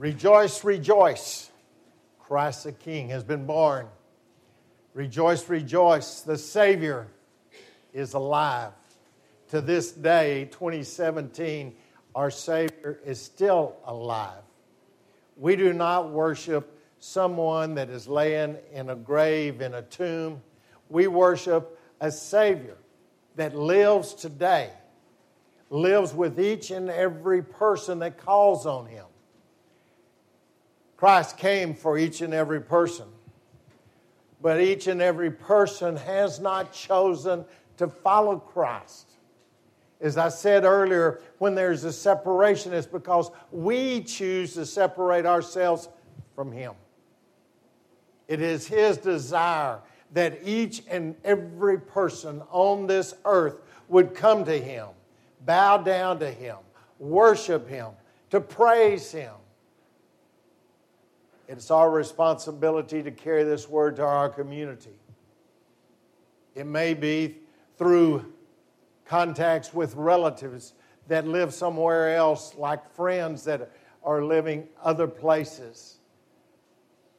Rejoice, rejoice. Christ the King has been born. Rejoice, rejoice. The Savior is alive. To this day, 2017, our Savior is still alive. We do not worship someone that is laying in a grave, in a tomb. We worship a Savior that lives today, lives with each and every person that calls on Him. Christ came for each and every person, but each and every person has not chosen to follow Christ. As I said earlier, when there's a separation, it's because we choose to separate ourselves from Him. It is His desire that each and every person on this earth would come to Him, bow down to Him, worship Him, to praise Him. It's our responsibility to carry this word to our community. It may be through contacts with relatives that live somewhere else, like friends that are living other places.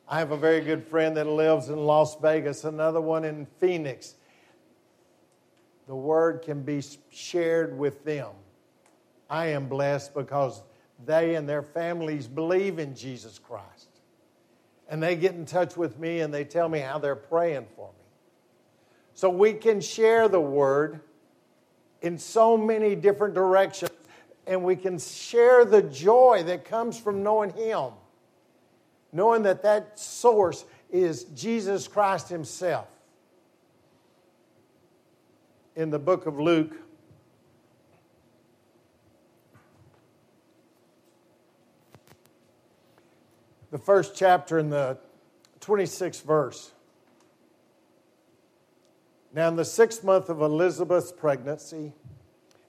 I have a very good friend that lives in Las Vegas, another one in Phoenix. The word can be shared with them. I am blessed because they and their families believe in Jesus Christ. And they get in touch with me and they tell me how they're praying for me. So we can share the word in so many different directions and we can share the joy that comes from knowing Him knowing that that source is Jesus Christ Himself. In the book of Luke, the first chapter in the 26th verse. Now, in the sixth month of Elizabeth's pregnancy,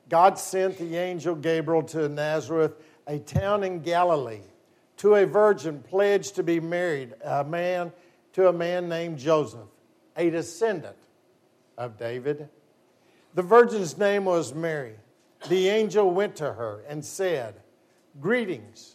God sent the angel Gabriel to Nazareth, a town in Galilee to a virgin pledged to be married, a man to a man named Joseph, a descendant of David. The virgin's name was Mary. The angel went to her and said, Greetings,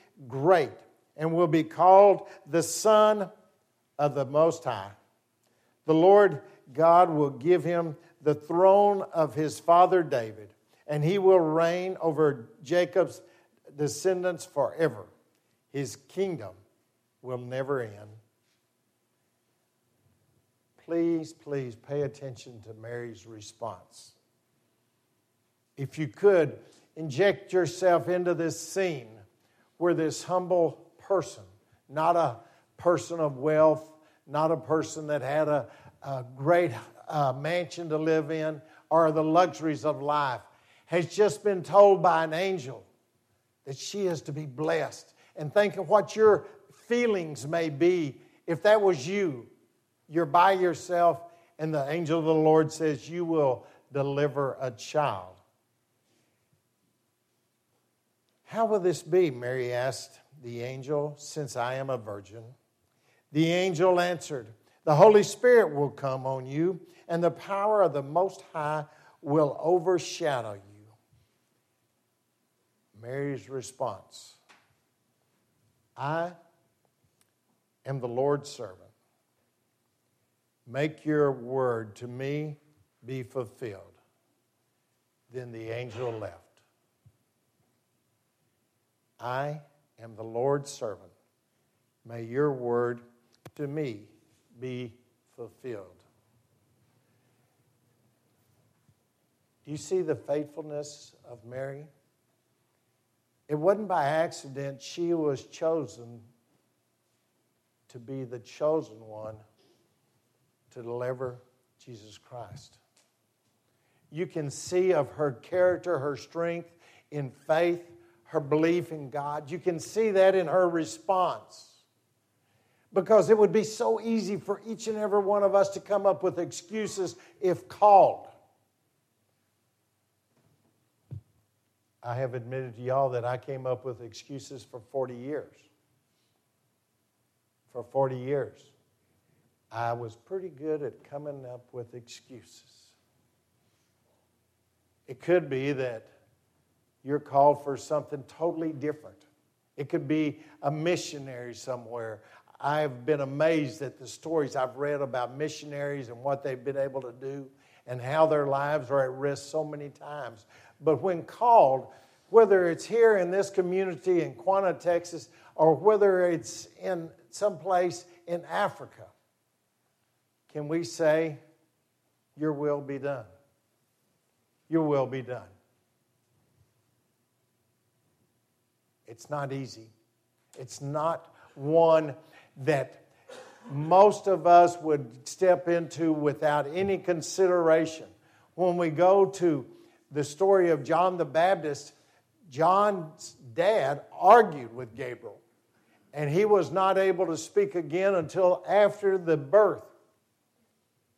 great and will be called the Son of the Most High. The Lord God will give him the throne of his father David and he will reign over Jacob's descendants forever. His kingdom will never end. Please, please pay attention to Mary's response. If you could, inject yourself into this scene where this humble person, not a person of wealth, not a person that had a, a great uh, mansion to live in, or the luxuries of life, has just been told by an angel that she is to be blessed. And think of what your feelings may be if that was you. You're by yourself, and the angel of the Lord says, You will deliver a child. How will this be? Mary asked the angel, since I am a virgin. The angel answered, The Holy Spirit will come on you, and the power of the Most High will overshadow you. Mary's response I am the Lord's servant. Make your word to me be fulfilled. Then the angel left. I am the Lord's servant. May your word to me be fulfilled. Do you see the faithfulness of Mary? It wasn't by accident she was chosen to be the chosen one to deliver Jesus Christ. You can see of her character, her strength in faith, her belief in God. You can see that in her response. Because it would be so easy for each and every one of us to come up with excuses if called. I have admitted to y'all that I came up with excuses for 40 years. For 40 years. I was pretty good at coming up with excuses. It could be that you're called for something totally different. It could be a missionary somewhere. I've been amazed at the stories I've read about missionaries and what they've been able to do and how their lives are at risk so many times. But when called, whether it's here in this community in Quanah, Texas, or whether it's in some place in Africa, can we say, Your will be done? Your will be done. It's not easy. It's not one that most of us would step into without any consideration. When we go to the story of John the Baptist, John's dad argued with Gabriel, and he was not able to speak again until after the birth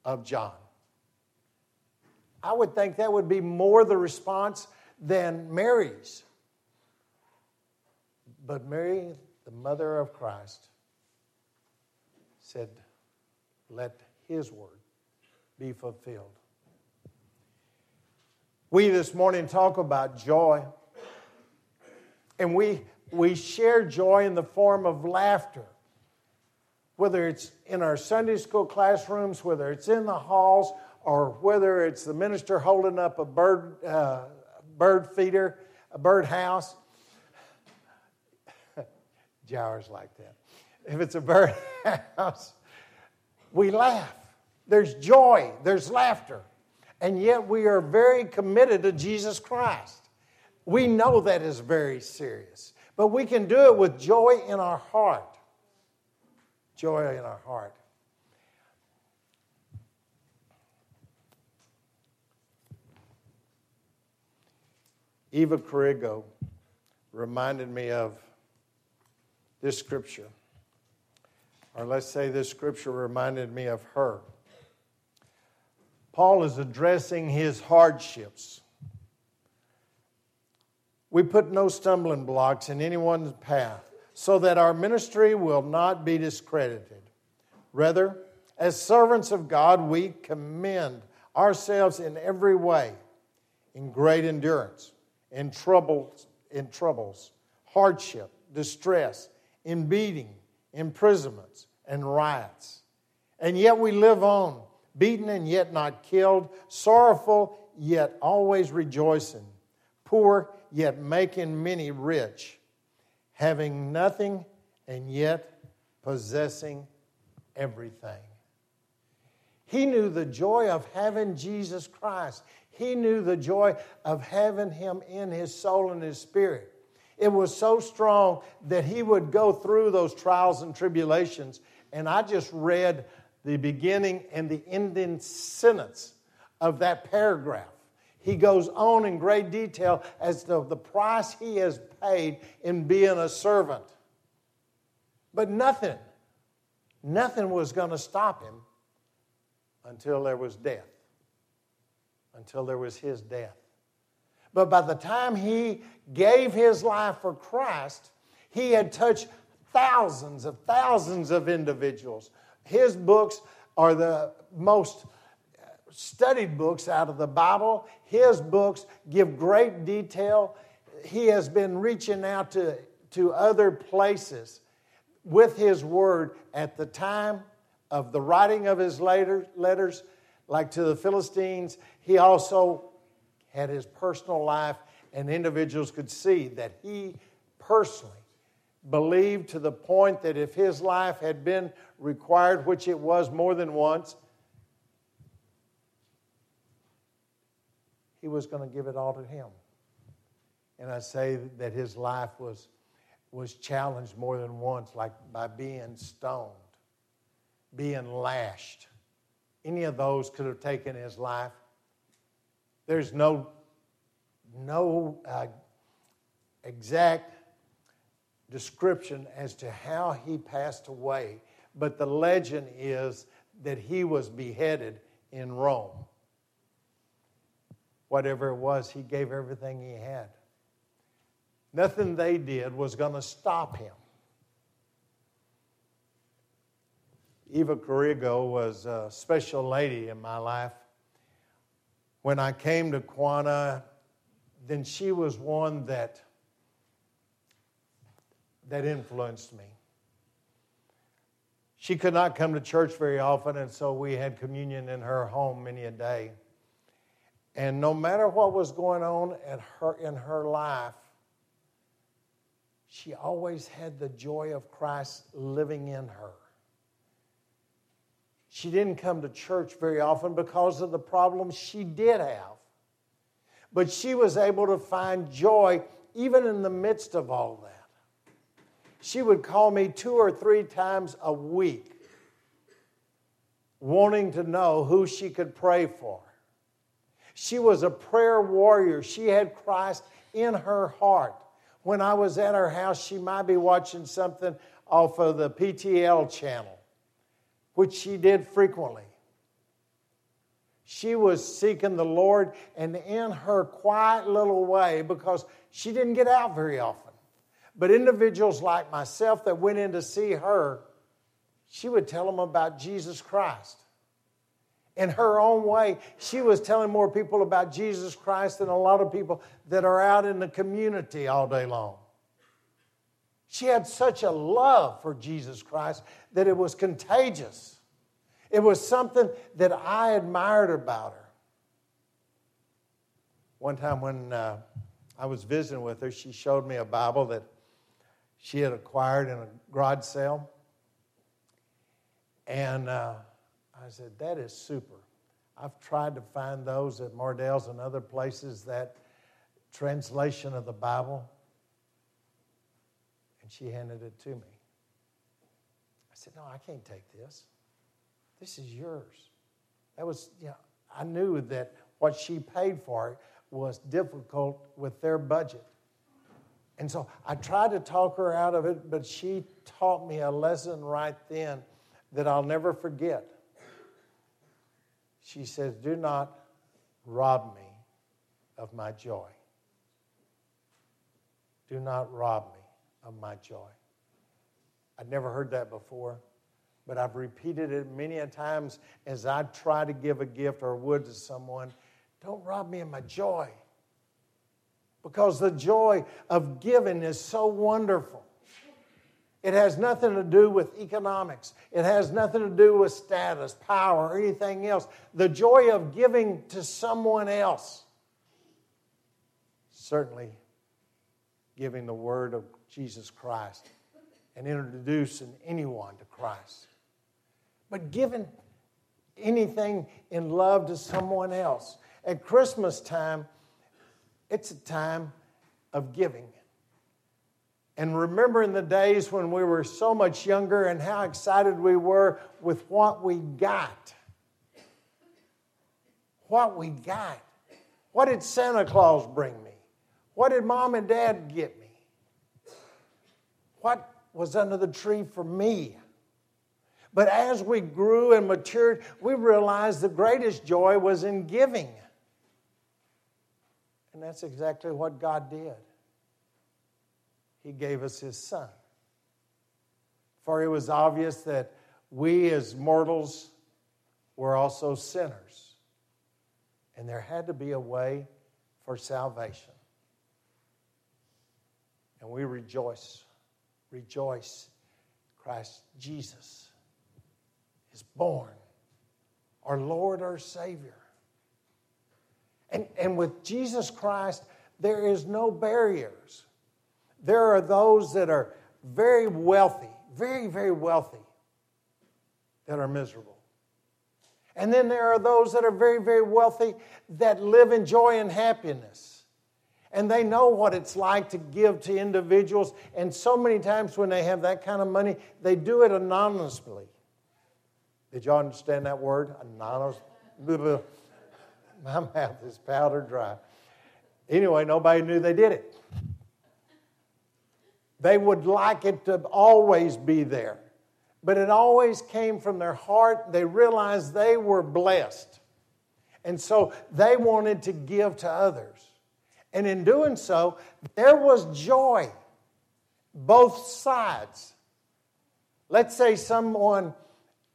of John. I would think that would be more the response than Mary's. But Mary, the mother of Christ, said, Let his word be fulfilled. We this morning talk about joy, and we, we share joy in the form of laughter whether it's in our Sunday school classrooms, whether it's in the halls, or whether it's the minister holding up a bird, uh, bird feeder, a bird house. Jowers like that. If it's a bird house, we laugh. There's joy, there's laughter. And yet we are very committed to Jesus Christ. We know that is very serious, but we can do it with joy in our heart joy in our heart. Eva Corrigo reminded me of this scripture. Or let's say this scripture reminded me of her. Paul is addressing his hardships. We put no stumbling blocks in anyone's path so that our ministry will not be discredited. Rather, as servants of God, we commend ourselves in every way, in great endurance, in troubles, in troubles, hardship, distress, in beating, imprisonments, and riots. And yet we live on, beaten and yet not killed, sorrowful yet always rejoicing, poor yet making many rich having nothing and yet possessing everything. He knew the joy of having Jesus Christ. He knew the joy of having Him in His soul and His spirit. It was so strong that He would go through those trials and tribulations. And I just read the beginning and the ending sentence of that paragraph he goes on in great detail as to the price he has paid in being a servant. But nothing, nothing was going to stop him until there was death, until there was his death. But by the time he gave his life for Christ, he had touched thousands of thousands of individuals. His books are the most studied books out of the Bible. His books give great detail. He has been reaching out to, to other places with his word at the time of the writing of his later, letters, like to the Philistines. He also had his personal life, and individuals could see that he personally believed to the point that if his life had been required, which it was more than once, he was going to give it all to him. And I say that his life was, was challenged more than once, like by being stoned, being lashed. Any of those could have taken his life. There's no, no uh, exact description as to how he passed away, but the legend is that he was beheaded in Rome. Whatever it was, he gave everything he had. Nothing they did was going to stop him. Eva Carrigo was a special lady in my life. When I came to Quanah, then she was one that that influenced me. She could not come to church very often, and so we had communion in her home many a day. And no matter what was going on at her, in her life, she always had the joy of Christ living in her. She didn't come to church very often because of the problems she did have. But she was able to find joy even in the midst of all that she would call me two or three times a week, wanting to know who she could pray for. She was a prayer warrior. She had Christ in her heart. When I was at her house, she might be watching something off of the PTL channel, which she did frequently. She was seeking the Lord, and in her quiet little way, because she didn't get out very often, but individuals like myself that went in to see her, she would tell them about Jesus Christ. In her own way, she was telling more people about Jesus Christ than a lot of people that are out in the community all day long. She had such a love for Jesus Christ that it was contagious. It was something that I admired about her. One time when uh, I was visiting with her, she showed me a Bible that she had acquired in a garage sale. And uh, I said, That is super. I've tried to find those at Mardell's and other places that translation of the Bible. She handed it to me. I said, No, I can't take this. This is yours. That was, you know, I knew that what she paid for it was difficult with their budget. And so I tried to talk her out of it, but she taught me a lesson right then that I'll never forget. She says, Do not rob me of my joy. Do not rob me of my joy. I'd never heard that before, but I've repeated it many a times as I try to give a gift or would to someone. Don't rob me of my joy because the joy of giving is so wonderful. It has nothing to do with economics. It has nothing to do with status, power, or anything else. The joy of giving to someone else. Certainly, giving the word of Jesus Christ and introducing anyone to Christ. But giving anything in love to someone else. At Christmas time, it's a time of giving. And remembering the days when we were so much younger and how excited we were with what we got. What we got. What did Santa Claus bring me? What did mom and dad get me? What was under the tree for me? But as we grew and matured, we realized the greatest joy was in giving. And that's exactly what God did. He gave us His Son. For it was obvious that we as mortals were also sinners. And there had to be a way for salvation. And we rejoice, rejoice. Christ Jesus is born, our Lord, our Savior. And, and with Jesus Christ, there is no barriers. There are those that are very wealthy, very, very wealthy, that are miserable. And then there are those that are very, very wealthy that live in joy and happiness. And they know what it's like to give to individuals. And so many times when they have that kind of money, they do it anonymously. Did y'all understand that word? Anonymous. My mouth is powder dry. Anyway, nobody knew they did it. They would like it to always be there. But it always came from their heart. They realized they were blessed. And so they wanted to give to others. And in doing so, there was joy, both sides. Let's say someone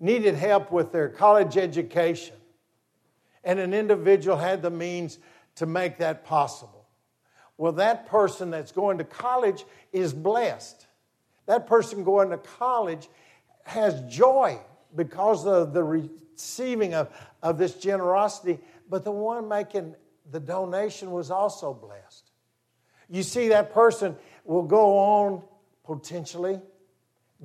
needed help with their college education, and an individual had the means to make that possible. Well, that person that's going to college is blessed. That person going to college has joy because of the receiving of, of this generosity, but the one making the donation was also blessed. You see, that person will go on potentially,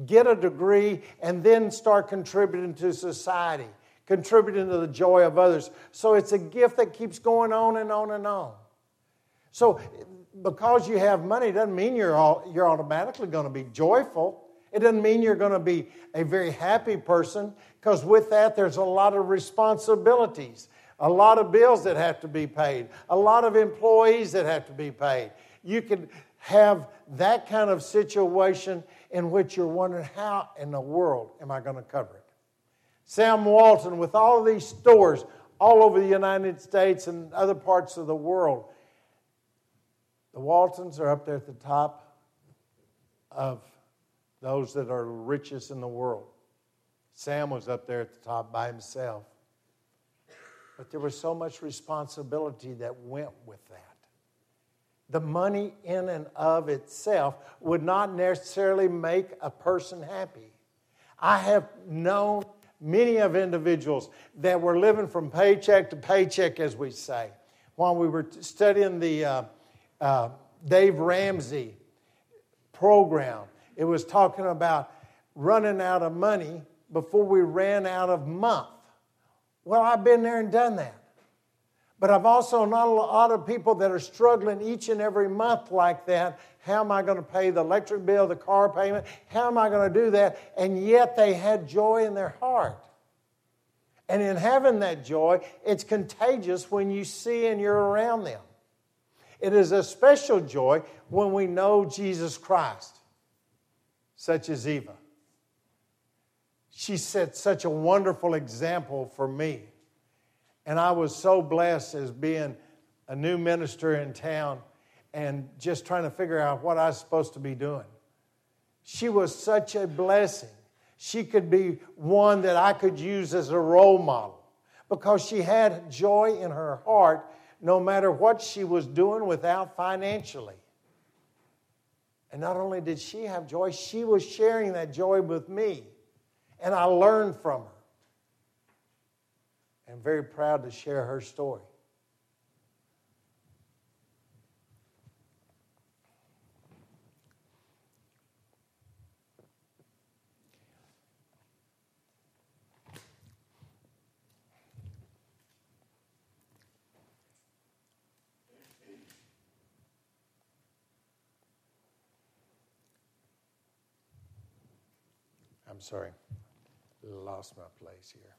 get a degree, and then start contributing to society, contributing to the joy of others. So it's a gift that keeps going on and on and on. So because you have money doesn't mean you're, all, you're automatically going to be joyful. It doesn't mean you're going to be a very happy person because with that there's a lot of responsibilities a lot of bills that have to be paid, a lot of employees that have to be paid. You can have that kind of situation in which you're wondering, how in the world am I going to cover it? Sam Walton, with all of these stores all over the United States and other parts of the world, the Waltons are up there at the top of those that are richest in the world. Sam was up there at the top by himself. But there was so much responsibility that went with that. The money in and of itself would not necessarily make a person happy. I have known many of individuals that were living from paycheck to paycheck, as we say. While we were studying the uh, uh, Dave Ramsey program, it was talking about running out of money before we ran out of month. Well, I've been there and done that. But I've also known a lot of people that are struggling each and every month like that. How am I going to pay the electric bill, the car payment? How am I going to do that? And yet they had joy in their heart. And in having that joy, it's contagious when you see and you're around them. It is a special joy when we know Jesus Christ, such as Eva she set such a wonderful example for me. And I was so blessed as being a new minister in town and just trying to figure out what I was supposed to be doing. She was such a blessing. She could be one that I could use as a role model because she had joy in her heart no matter what she was doing without financially. And not only did she have joy, she was sharing that joy with me and I learned from her. I'm very proud to share her story. I'm sorry lost my place here.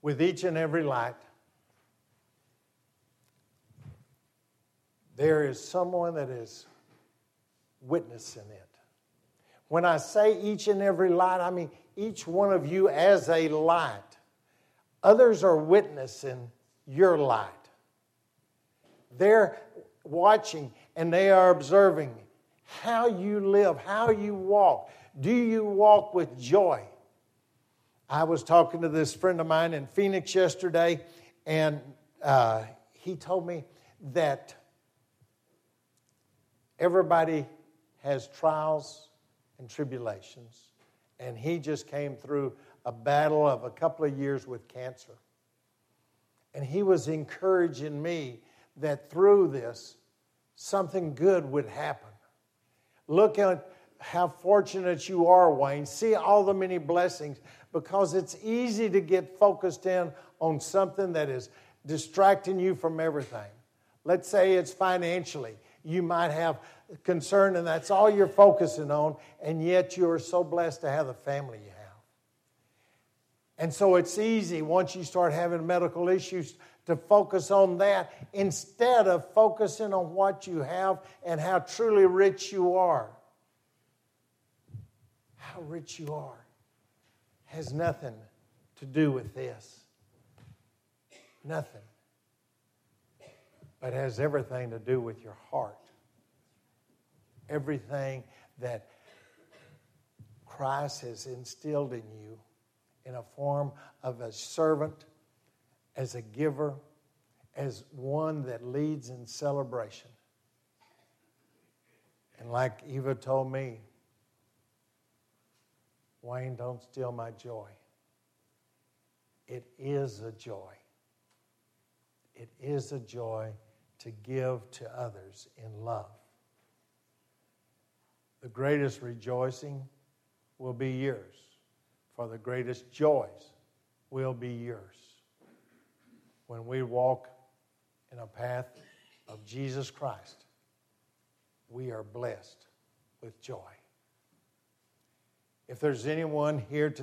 With each and every light, there is someone that is witnessing it. When I say each and every light, I mean each one of you as a light. Others are witnessing your light. They're watching and they are observing how you live, how you walk. Do you walk with joy? I was talking to this friend of mine in Phoenix yesterday, and uh, he told me that everybody has trials and tribulations, and he just came through a battle of a couple of years with cancer. And he was encouraging me that through this, something good would happen. Look at how fortunate you are, Wayne. See all the many blessings because it's easy to get focused in on something that is distracting you from everything. Let's say it's financially. You might have concern, and that's all you're focusing on, and yet you are so blessed to have the family you have. And so it's easy once you start having medical issues to focus on that instead of focusing on what you have and how truly rich you are. How rich you are has nothing to do with this. Nothing. But has everything to do with your heart. Everything that Christ has instilled in you in a form of a servant, as a giver, as one that leads in celebration. And like Eva told me, Wayne, don't steal my joy. It is a joy. It is a joy to give to others in love. The greatest rejoicing will be yours, for the greatest joys will be yours. When we walk in a path of Jesus Christ, we are blessed with joy. If there's anyone here today,